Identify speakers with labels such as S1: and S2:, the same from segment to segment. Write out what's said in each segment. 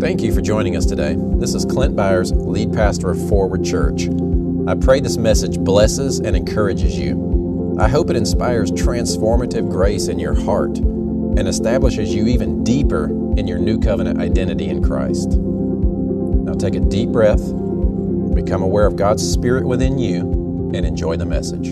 S1: Thank you for joining us today. This is Clint Byars, lead pastor of Forward Church. I pray this message blesses and encourages you. I hope it inspires transformative grace in your heart and establishes you even deeper in your new covenant identity in Christ. Now take a deep breath, become aware of God's Spirit within you, and enjoy the message.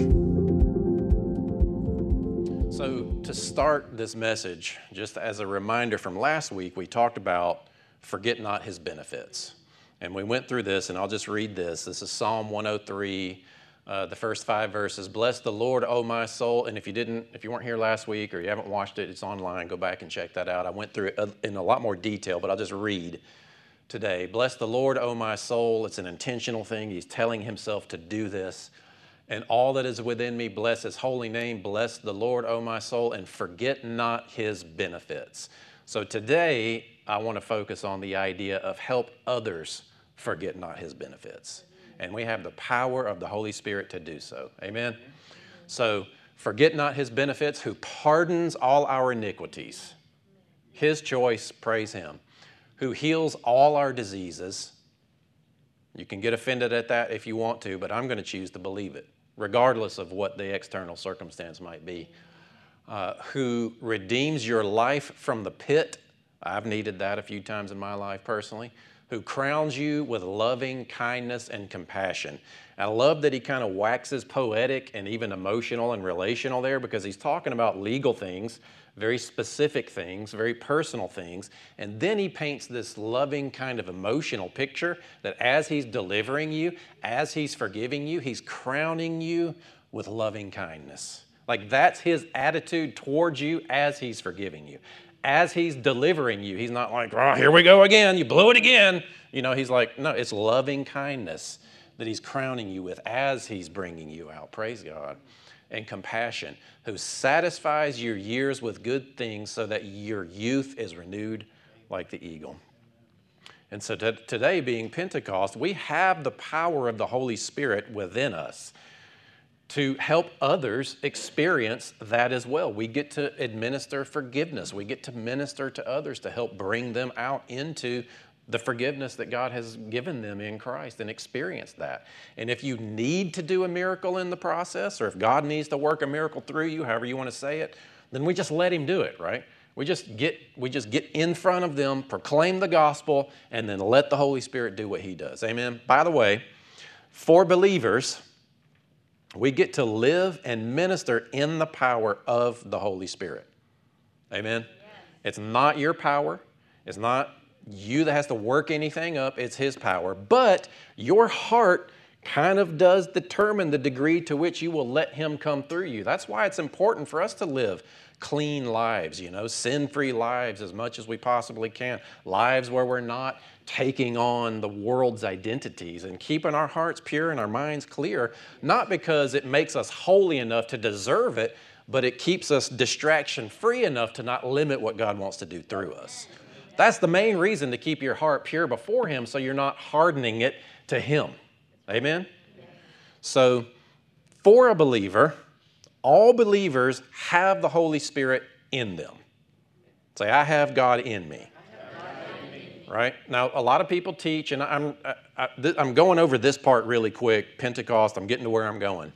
S1: So, to start this message, just as a reminder from last week, we talked about forget not his benefits. And we went through this, and I'll just read this. This is Psalm 103, uh, the first five verses. Bless the Lord, O my soul. And if you didn't, if you weren't here last week or you haven't watched it, it's online. Go back and check that out. I went through it in a lot more detail, but I'll just read today. Bless the Lord, O my soul. It's an intentional thing. He's telling himself to do this. And all that is within me, bless his holy name. Bless the Lord, O my soul, and forget not his benefits. So today, I want to focus on the idea of help others forget not his benefits. And we have the power of the Holy Spirit to do so. Amen? So, forget not his benefits, who pardons all our iniquities. His choice, praise him. Who heals all our diseases. You can get offended at that if you want to, but I'm going to choose to believe it, regardless of what the external circumstance might be. Uh, who redeems your life from the pit I've needed that a few times in my life personally. Who crowns you with loving kindness and compassion. I love that he kind of waxes poetic and even emotional and relational there because he's talking about legal things, very specific things, very personal things. And then he paints this loving kind of emotional picture that as he's delivering you, as he's forgiving you, he's crowning you with loving kindness. Like that's his attitude towards you as he's forgiving you as he's delivering you, he's not like, oh, here we go again, you blew it again. You know, he's like, no, it's loving kindness that he's crowning you with as he's bringing you out. Praise God. And compassion, who satisfies your years with good things so that your youth is renewed like the eagle. And so t- today, being Pentecost, we have the power of the Holy Spirit within us to help others experience that as well. We get to administer forgiveness. We get to minister to others to help bring them out into the forgiveness that God has given them in Christ and experience that. And if you need to do a miracle in the process, or if God needs to work a miracle through you, however you want to say it, then we just let Him do it, right? We just get we just get in front of them, proclaim the gospel, and then let the Holy Spirit do what He does. Amen. By the way, for believers, we get to live and minister in the power of the Holy Spirit. Amen? Yes. It's not your power. It's not you that has to work anything up. It's His power. But your heart kind of does determine the degree to which you will let Him come through you. That's why it's important for us to live clean lives, you know, sin free lives as much as we possibly can, lives where we're not taking on the world's identities and keeping our hearts pure and our minds clear, not because it makes us holy enough to deserve it, but it keeps us distraction free enough to not limit what God wants to do through us. That's the main reason to keep your heart pure before Him so you're not hardening it to Him. Amen? So, for a believer, all believers have the Holy Spirit in them. Say, I have God in me right? Now, a lot of people teach, and I'm, I, am going over this part really quick Pentecost, I'm getting to where I'm going.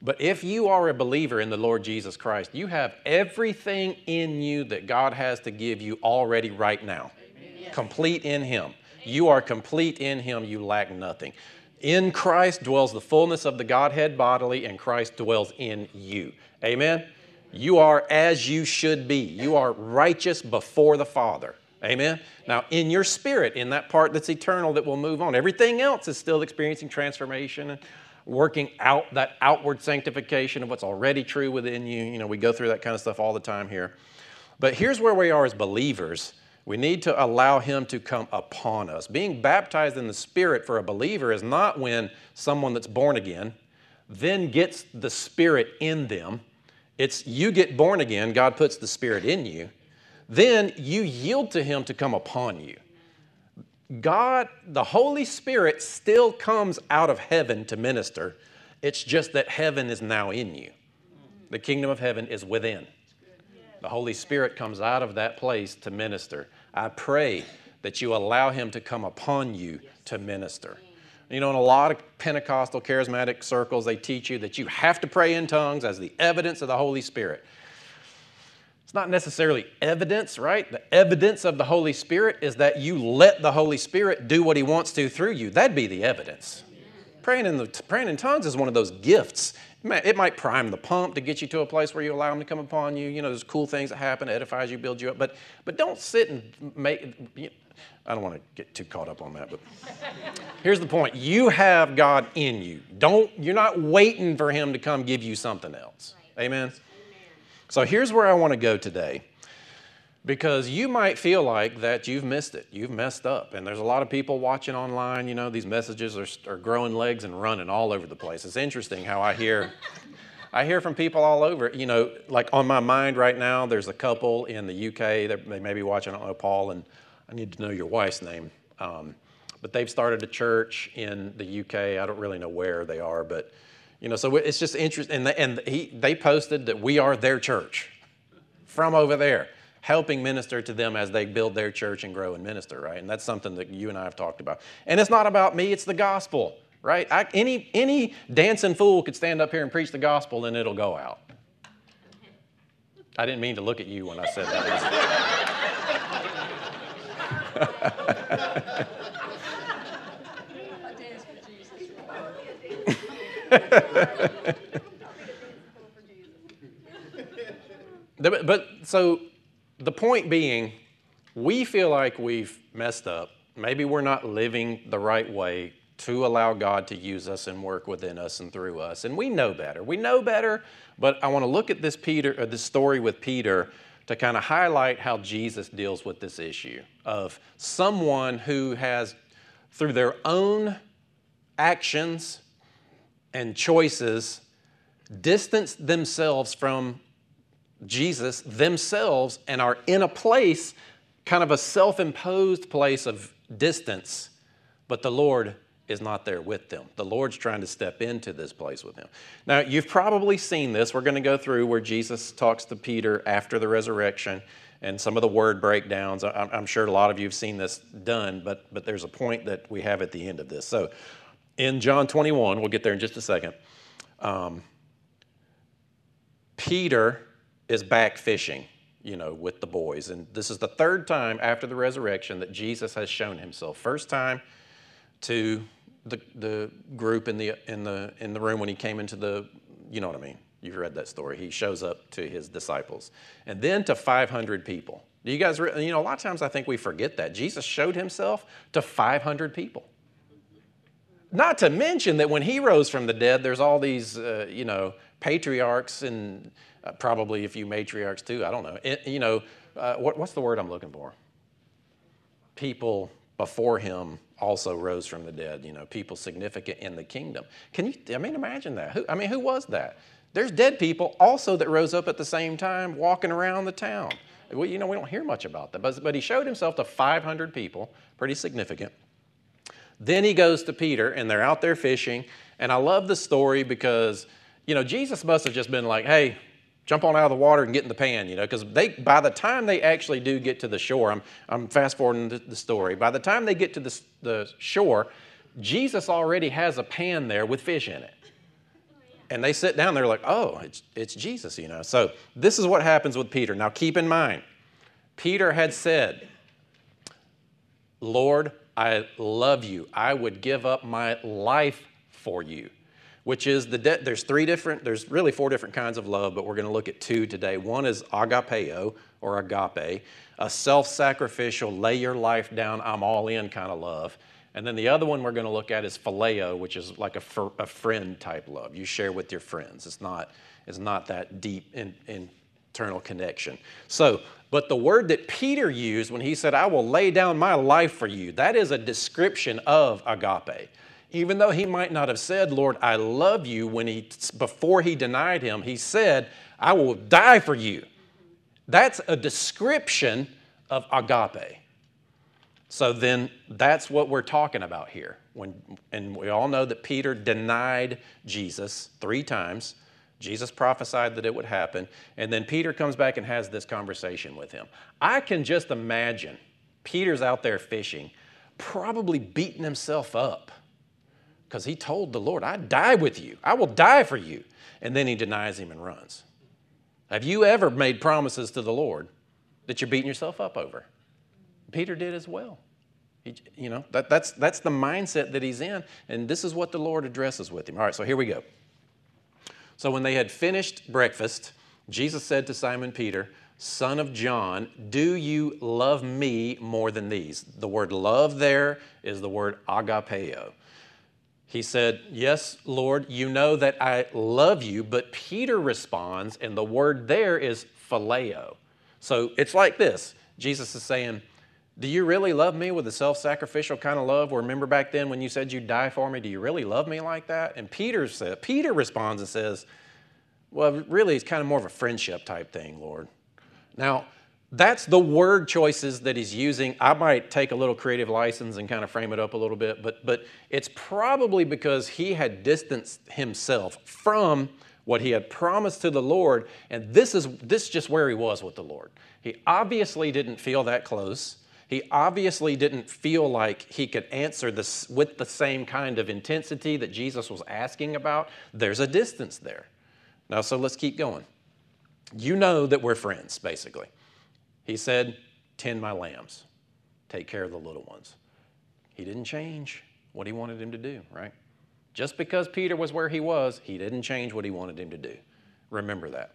S1: But if you are a believer in the Lord Jesus Christ, you have everything in you that God has to give you already right now, Amen. complete in Him. You are complete in Him, you lack nothing. In Christ dwells the fullness of the Godhead bodily, and Christ dwells in you. Amen? You are as you should be. You are righteous before the Father. Amen? Now, in your spirit, in that part that's eternal that will move on, everything else is still experiencing transformation and working out that outward sanctification of what's already true within you. You know, we go through that kind of stuff all the time here. But here's where we are as believers. We need to allow Him to come upon us. Being baptized in the Spirit for a believer is not when someone that's born again then gets the Spirit in them. It's you get born again, God puts the Spirit in you then you yield to Him to come upon you. God, the Holy Spirit, still comes out of heaven to minister. It's just that heaven is now in you. The kingdom of heaven is within. The Holy Spirit comes out of that place to minister. I pray that you allow Him to come upon you to minister. You know, in a lot of Pentecostal charismatic circles, they teach you that you have to pray in tongues as the evidence of the Holy Spirit. It's not necessarily evidence, right? The evidence of the Holy Spirit is that you let the Holy Spirit do what He wants to through you. That'd be the evidence. Praying in, the, praying in tongues is one of those gifts. It might prime the pump to get you to a place where you allow Him to come upon you. You know, there's cool things that happen, edifies you, build you up. But, but don't sit and make. You know, I don't want to get too caught up on that, but here's the point. You have God in you. Don't, you're not waiting for Him to come give you something else. Amen? So here's where I want to go today. Because you might feel like that you've missed it, you've messed up. And there's a lot of people watching online, you know, these messages are, are growing legs and running all over the place. It's interesting how I hear. I hear from people all over, you know, like on my mind right now, there's a couple in the UK, that they may be watching, I don't know, Paul, and I need to know your wife's name. Um, but they've started a church in the UK. I don't really know where they are, but you know, so it's just interesting. And, they, and he, they posted that we are their church from over there, helping minister to them as they build their church and grow and minister, right? And that's something that you and I have talked about. And it's not about me, it's the gospel, right? I, any, any dancing fool could stand up here and preach the gospel and it'll go out. I didn't mean to look at you when I said that. but so the point being, we feel like we've messed up. Maybe we're not living the right way to allow God to use us and work within us and through us. And we know better. We know better, but I want to look at this Peter, or this story with Peter to kind of highlight how Jesus deals with this issue of someone who has, through their own actions and choices distance themselves from Jesus themselves and are in a place, kind of a self imposed place of distance, but the Lord is not there with them. The Lord's trying to step into this place with them. Now, you've probably seen this. We're going to go through where Jesus talks to Peter after the resurrection and some of the word breakdowns. I'm sure a lot of you have seen this done, but, but there's a point that we have at the end of this. So, in John 21, we'll get there in just a second, um, Peter is back fishing, you know, with the boys. And this is the third time after the resurrection that Jesus has shown himself. First time to the, the group in the, in, the, in the room when he came into the, you know what I mean. You've read that story. He shows up to his disciples. And then to 500 people. Do you guys, you know, a lot of times I think we forget that. Jesus showed himself to 500 people. Not to mention that when he rose from the dead, there's all these, uh, you know, patriarchs and uh, probably a few matriarchs too. I don't know. It, you know, uh, what, what's the word I'm looking for? People before him also rose from the dead. You know, people significant in the kingdom. Can you? I mean, imagine that. Who, I mean, who was that? There's dead people also that rose up at the same time, walking around the town. Well, you know, we don't hear much about that, but, but he showed himself to 500 people, pretty significant. Then he goes to Peter, and they're out there fishing. And I love the story because, you know, Jesus must have just been like, hey, jump on out of the water and get in the pan, you know, because they by the time they actually do get to the shore, I'm, I'm fast forwarding the, the story. By the time they get to the, the shore, Jesus already has a pan there with fish in it. And they sit down, they're like, oh, it's, it's Jesus, you know. So this is what happens with Peter. Now keep in mind, Peter had said, Lord, I love you. I would give up my life for you, which is the there's three different, there's really four different kinds of love, but we're going to look at two today. One is agapeo or agape, a self sacrificial, lay your life down, I'm all in kind of love. And then the other one we're going to look at is phileo, which is like a, a friend type love. You share with your friends. It's not, it's not that deep in, in eternal connection. So, but the word that Peter used when he said, I will lay down my life for you, that is a description of agape. Even though he might not have said, Lord, I love you, when he, before he denied him, he said, I will die for you. That's a description of agape. So then that's what we're talking about here. When, and we all know that Peter denied Jesus three times. Jesus prophesied that it would happen. And then Peter comes back and has this conversation with him. I can just imagine Peter's out there fishing, probably beating himself up because he told the Lord, I die with you. I will die for you. And then he denies him and runs. Have you ever made promises to the Lord that you're beating yourself up over? Peter did as well. He, you know, that, that's, that's the mindset that he's in, and this is what the Lord addresses with him. All right, so here we go. So when they had finished breakfast, Jesus said to Simon Peter, Son of John, do you love me more than these? The word love there is the word agapeo. He said, Yes, Lord, you know that I love you. But Peter responds, and the word there is phileo. So it's like this Jesus is saying, Do you really love me with a self sacrificial kind of love? Remember back then when you said you'd die for me? Do you really love me like that? And Peter, said, Peter responds and says, Well, really, it's kind of more of a friendship type thing, Lord. Now, that's the word choices that he's using. I might take a little creative license and kind of frame it up a little bit, but, but it's probably because he had distanced himself from what he had promised to the Lord, and this is this is just where he was with the Lord. He obviously didn't feel that close. He obviously didn't feel like he could answer this with the same kind of intensity that Jesus was asking about. There's a distance there. Now, so let's keep going. You know that we're friends, basically. He said, Tend my lambs, take care of the little ones. He didn't change what he wanted him to do, right? Just because Peter was where he was, he didn't change what he wanted him to do. Remember that.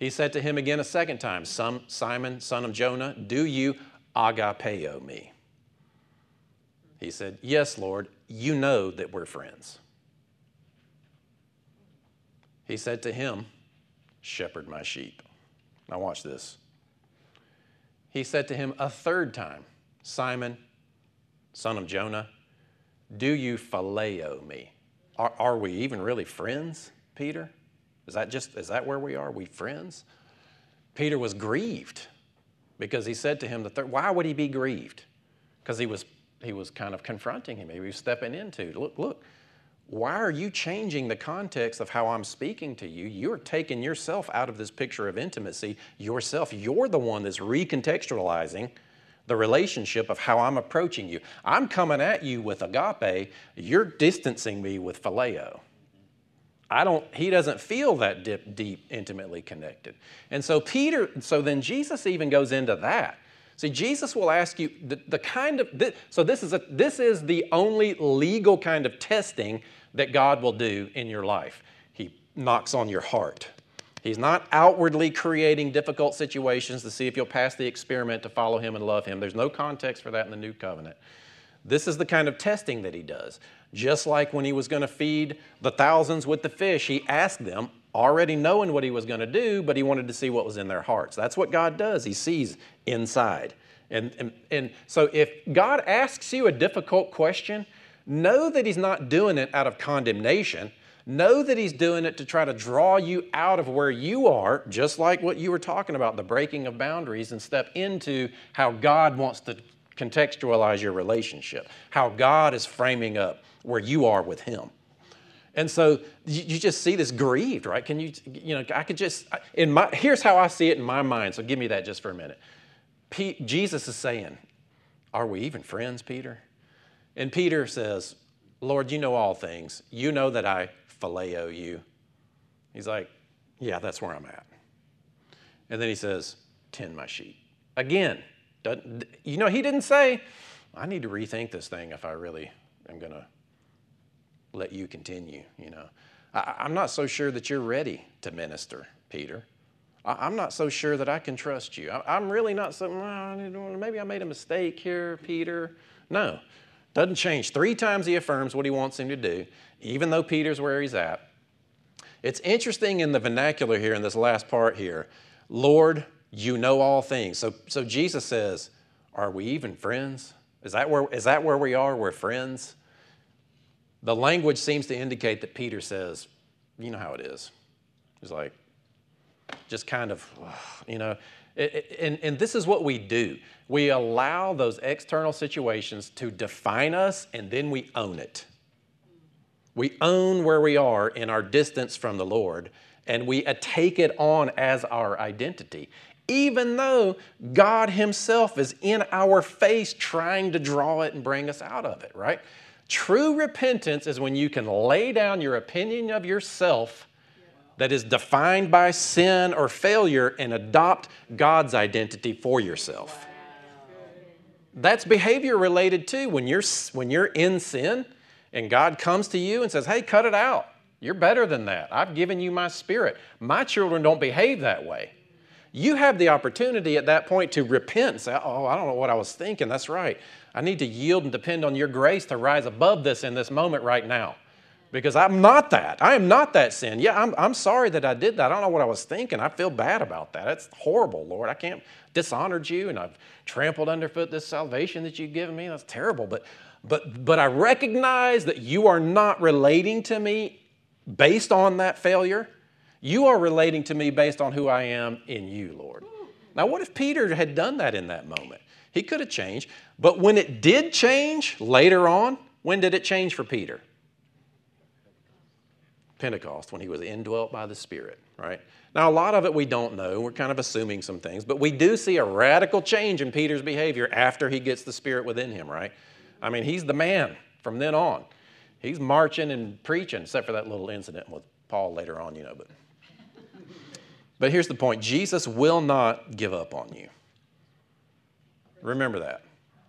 S1: He said to him again a second time, Simon, son of Jonah, do you agapeo me? He said, Yes, Lord, you know that we're friends. He said to him, Shepherd my sheep. Now, watch this. He said to him a third time, Simon, son of Jonah, do you phileo me? Are, are we even really friends, Peter? Is that just, is that where we are? Are we friends? Peter was grieved because he said to him why would he be grieved? Because he was, he was kind of confronting him. He was stepping into, look, look, why are you changing the context of how I'm speaking to you? You're taking yourself out of this picture of intimacy yourself. You're the one that's recontextualizing the relationship of how I'm approaching you. I'm coming at you with agape, you're distancing me with phileo. I don't, he doesn't feel that deep, deep, intimately connected. And so Peter, so then Jesus even goes into that. See, Jesus will ask you the, the kind of, this, so this is, a, this is the only legal kind of testing that God will do in your life. He knocks on your heart. He's not outwardly creating difficult situations to see if you'll pass the experiment to follow Him and love Him. There's no context for that in the New Covenant. This is the kind of testing that He does. Just like when He was going to feed the thousands with the fish, He asked them, already knowing what he was going to do, but he wanted to see what was in their hearts. That's what God does. He sees inside. And, and, and so if God asks you a difficult question, know that he's not doing it out of condemnation. Know that he's doing it to try to draw you out of where you are, just like what you were talking about, the breaking of boundaries, and step into how God wants to contextualize your relationship, how God is framing up where you are with him. And so you, just see this grieved, right? Can you, you know, I could just, in my, here's how I see it in my mind. So give me that just for a minute. Pete, Jesus is saying, Are we even friends, Peter? And Peter says, Lord, you know all things. You know that I phileo you. He's like, Yeah, that's where I'm at. And then he says, Tend my sheep. Again, you know, he didn't say, I need to rethink this thing if I really am going to let you continue, you know. I, am not so sure that you're ready to minister, Peter. I, am not so sure that I can trust you. I, am really not so, maybe I made a mistake here, Peter. No, doesn't change. Three times he affirms what he wants him to do, even though Peter's where he's at. It's interesting in the vernacular here in this last part here. Lord, you know all things. So, so Jesus says, Are we even friends? Is that, where, is that where we are? We're friends? the language seems to indicate that Peter says, you know how it is. He's like, just kind of, you know, and, and this is what we do. We allow those external situations to define us and then we own it. We own where we are in our distance from the Lord and we uh, take it on as our identity. Even though God Himself is in our face trying to draw it and bring us out of it, right? True repentance is when you can lay down your opinion of yourself that is defined by sin or failure and adopt God's identity for yourself. That's behavior related too. When you're, when you're in sin and God comes to you and says, hey, cut it out. You're better than that. I've given you my spirit. My children don't behave that way. You have the opportunity at that point to repent and say, oh, I don't know what I was thinking. That's right. I need to yield and depend on your grace to rise above this in this moment right now because I'm not that. I am not that sin. Yeah, I'm, I'm sorry that I did that. I don't know what I was thinking. I feel bad about that. It's horrible, Lord. I can't dishonored you and I've trampled underfoot this salvation that you've given me. That's terrible. But but but I recognize that you are not relating to me based on that failure. You are relating to me based on who I am in you, Lord. Now, what if Peter had done that in that moment? He could have changed. But when it did change later on, when did it change for Peter? Pentecost when he was indwelt by the Spirit, right? Now, a lot of it we don't know. We're kind of assuming some things, but we do see a radical change in Peter's behavior after he gets the Spirit within him, right? I mean, he's the man from then on. He's marching and preaching, except for that little incident with Paul later on, you know. But, but here's the point Jesus will not give up on you. Remember that.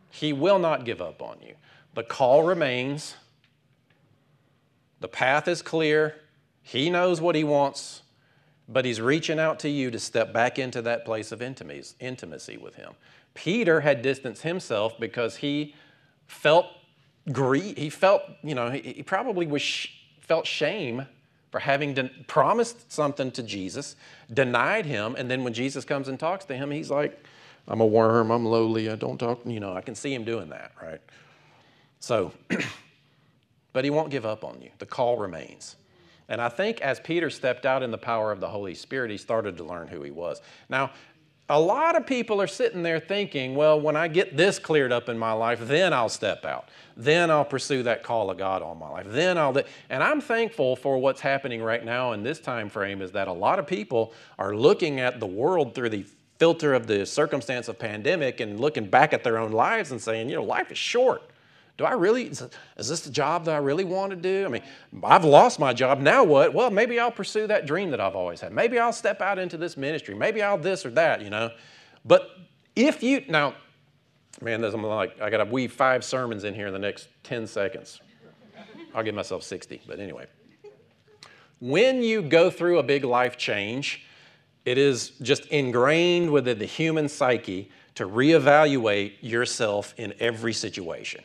S1: He will not give up on you. The call remains the path is clear. He knows what he wants, but he's reaching out to you to step back into that place of intimacy with him. Peter had distanced himself because he felt grief. He felt, you know, he, probably was felt shame for having de- promised something to Jesus, denied him, and then when Jesus comes and talks to him, he's like, I'm a worm, I'm lowly, I don't talk, you know, I can see him doing that, right? So but he won't give up on you. The call remains. And I think as Peter stepped out in the power of the Holy Spirit, he started to learn who he was. Now, a lot of people are sitting there thinking, well, when I get this cleared up in my life, then I'll step out. Then I'll pursue that call of God on my life. Then I'll. And I'm thankful for what's happening right now in this time frame is that a lot of people are looking at the world through the filter of the circumstance of pandemic and looking back at their own lives and saying, you know, life is short. Do I really, is this the job that I really want to do? I mean, I've lost my job. Now what? Well, maybe I'll pursue that dream that I've always had. Maybe I'll step out into this ministry. Maybe I'll this or that, you know. But if you, now, man, I'm like, I got to weave five sermons in here in the next 10 seconds. I'll give myself 60, but anyway. When you go through a big life change, it is just ingrained within the human psyche to reevaluate yourself in every situation.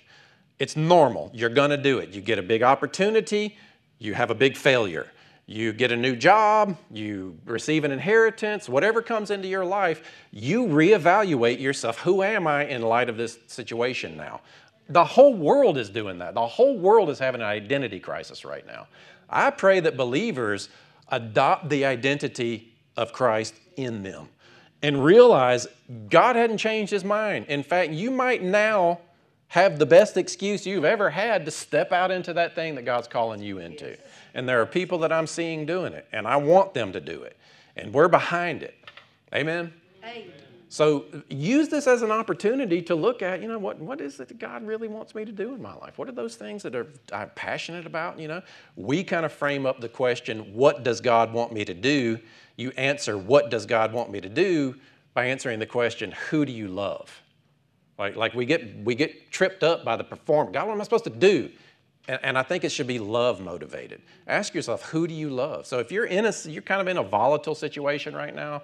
S1: It's normal. You're going to do it. You get a big opportunity, you have a big failure. You get a new job, you receive an inheritance, whatever comes into your life, you reevaluate yourself. Who am I in light of this situation now? The whole world is doing that. The whole world is having an identity crisis right now. I pray that believers adopt the identity of Christ in them and realize God hadn't changed his mind. In fact, you might now have the best excuse you've ever had to step out into that thing that God's calling you into. And there are people that I'm seeing doing it, and I want them to do it. And we're behind it. Amen? Amen. So use this as an opportunity to look at, you know, what, what is it that God really wants me to do in my life? What are those things that are, I'm passionate about, you know? We kind of frame up the question, what does God want me to do? You answer, what does God want me to do? by answering the question, who do you love? Like, like we, get, we get tripped up by the performance. God, what am I supposed to do? And, and, I think it should be love motivated. Ask yourself, who do you love? So if you're in a, you're kind of in a volatile situation right now,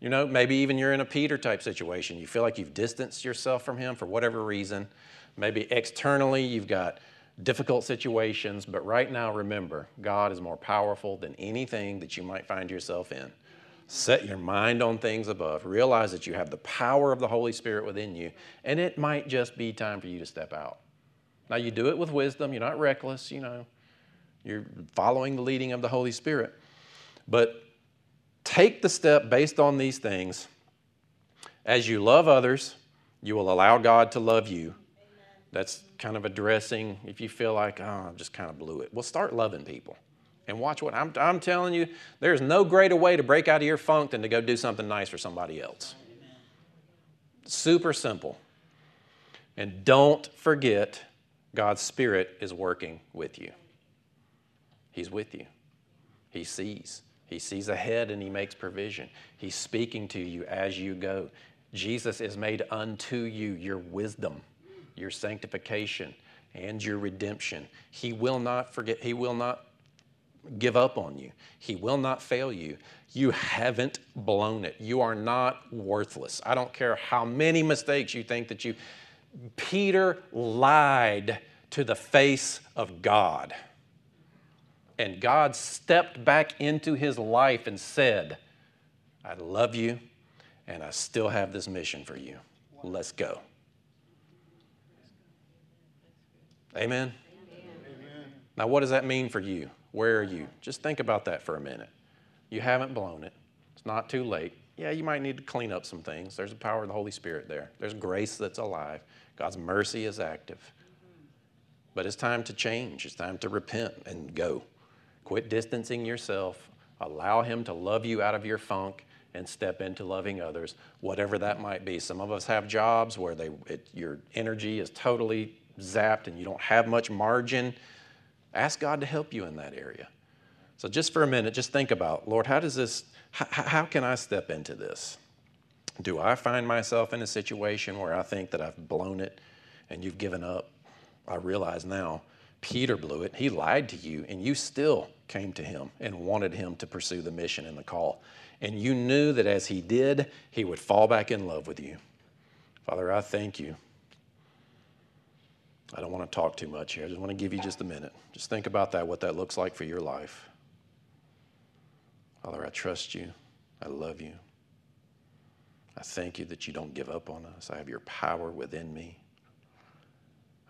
S1: you know, maybe even you're in a Peter type situation. You feel like you've distanced yourself from him for whatever reason. Maybe externally you've got difficult situations, but right now remember, God is more powerful than anything that you might find yourself in. Set your mind on things above. Realize that you have the power of the Holy Spirit within you, and it might just be time for you to step out. Now, you do it with wisdom. You're not reckless, you know. You're following the leading of the Holy Spirit. But take the step based on these things. As you love others, you will allow God to love you. That's kind of addressing if you feel like, oh, I just kind of blew it. Well, start loving people. And watch what I'm, I'm telling you, there's no greater way to break out of your funk than to go do something nice for somebody else. Super simple. And don't forget, God's Spirit is working with you. He's with you. He sees. He sees ahead and He makes provision. He's speaking to you as you go. Jesus is made unto you your wisdom, your sanctification, and your redemption. He will not forget, He will not give up on you. He will not fail you. You haven't blown it. You are not worthless. I don't care how many mistakes you think that you. Peter lied to the face of God. And God stepped back into his life and said, I love you and I still have this mission for you. Let's go. Amen? Amen. Now, what does that mean for you? Where are you? Just think about that for a minute. You haven't blown it, it's not too late. Yeah, you might need to clean up some things. There's the power of the Holy Spirit there, there's grace that's alive, God's mercy is active. But it's time to change, it's time to repent and go. Quit distancing yourself. Allow Him to love you out of your funk and step into loving others, whatever that might be. Some of us have jobs where they, it, your energy is totally zapped and you don't have much margin. Ask God to help you in that area. So, just for a minute, just think about Lord, how does this, how, how can I step into this? Do I find myself in a situation where I think that I've blown it and you've given up? I realize now Peter blew it. He lied to you, and you still came to him and wanted him to pursue the mission and the call. And you knew that as he did, he would fall back in love with you. Father, I thank you. I don't want to talk too much here. I just want to give you just a minute. Just think about that, what that looks like for your life. Father, I trust you. I love you. I thank you that you don't give up on us. I have your power within me.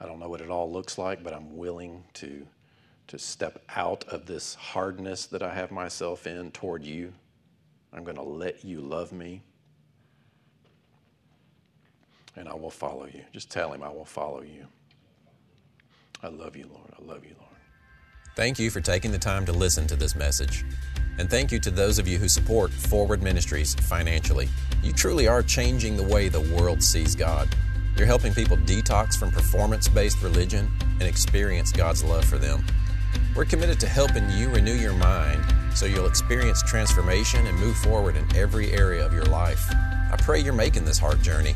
S1: I don't know what it all looks like, but I'm willing to, to step out of this hardness that I have myself in toward you. I'm going to let you love me. And I will follow you. Just tell him I will follow you. I love you, Lord. I love you, Lord. Thank you for taking the time to listen to this message. And thank you to those of you who support Forward Ministries financially. You truly are changing the way the world sees God. You're helping people detox from performance based religion and experience God's love for them. We're committed to helping you renew your mind so you'll experience transformation and move forward in every area of your life. I pray you're making this heart journey.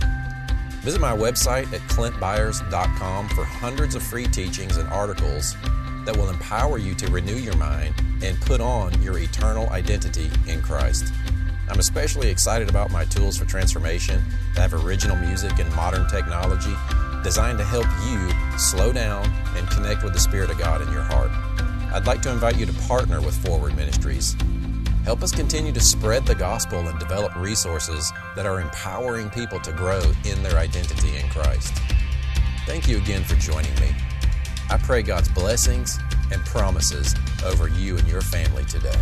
S1: Visit my website at clintbyars.com for hundreds of free teachings and articles that will empower you to renew your mind and put on your eternal identity in Christ. I'm especially excited about my tools for transformation that have original music and modern technology designed to help you slow down and connect with the Spirit of God in your heart. I'd like to invite you to partner with Forward Ministries. Help us continue to spread the gospel and develop resources that are empowering people to grow in their identity in Christ. Thank you again for joining me. I pray God's blessings and promises over you and your family today.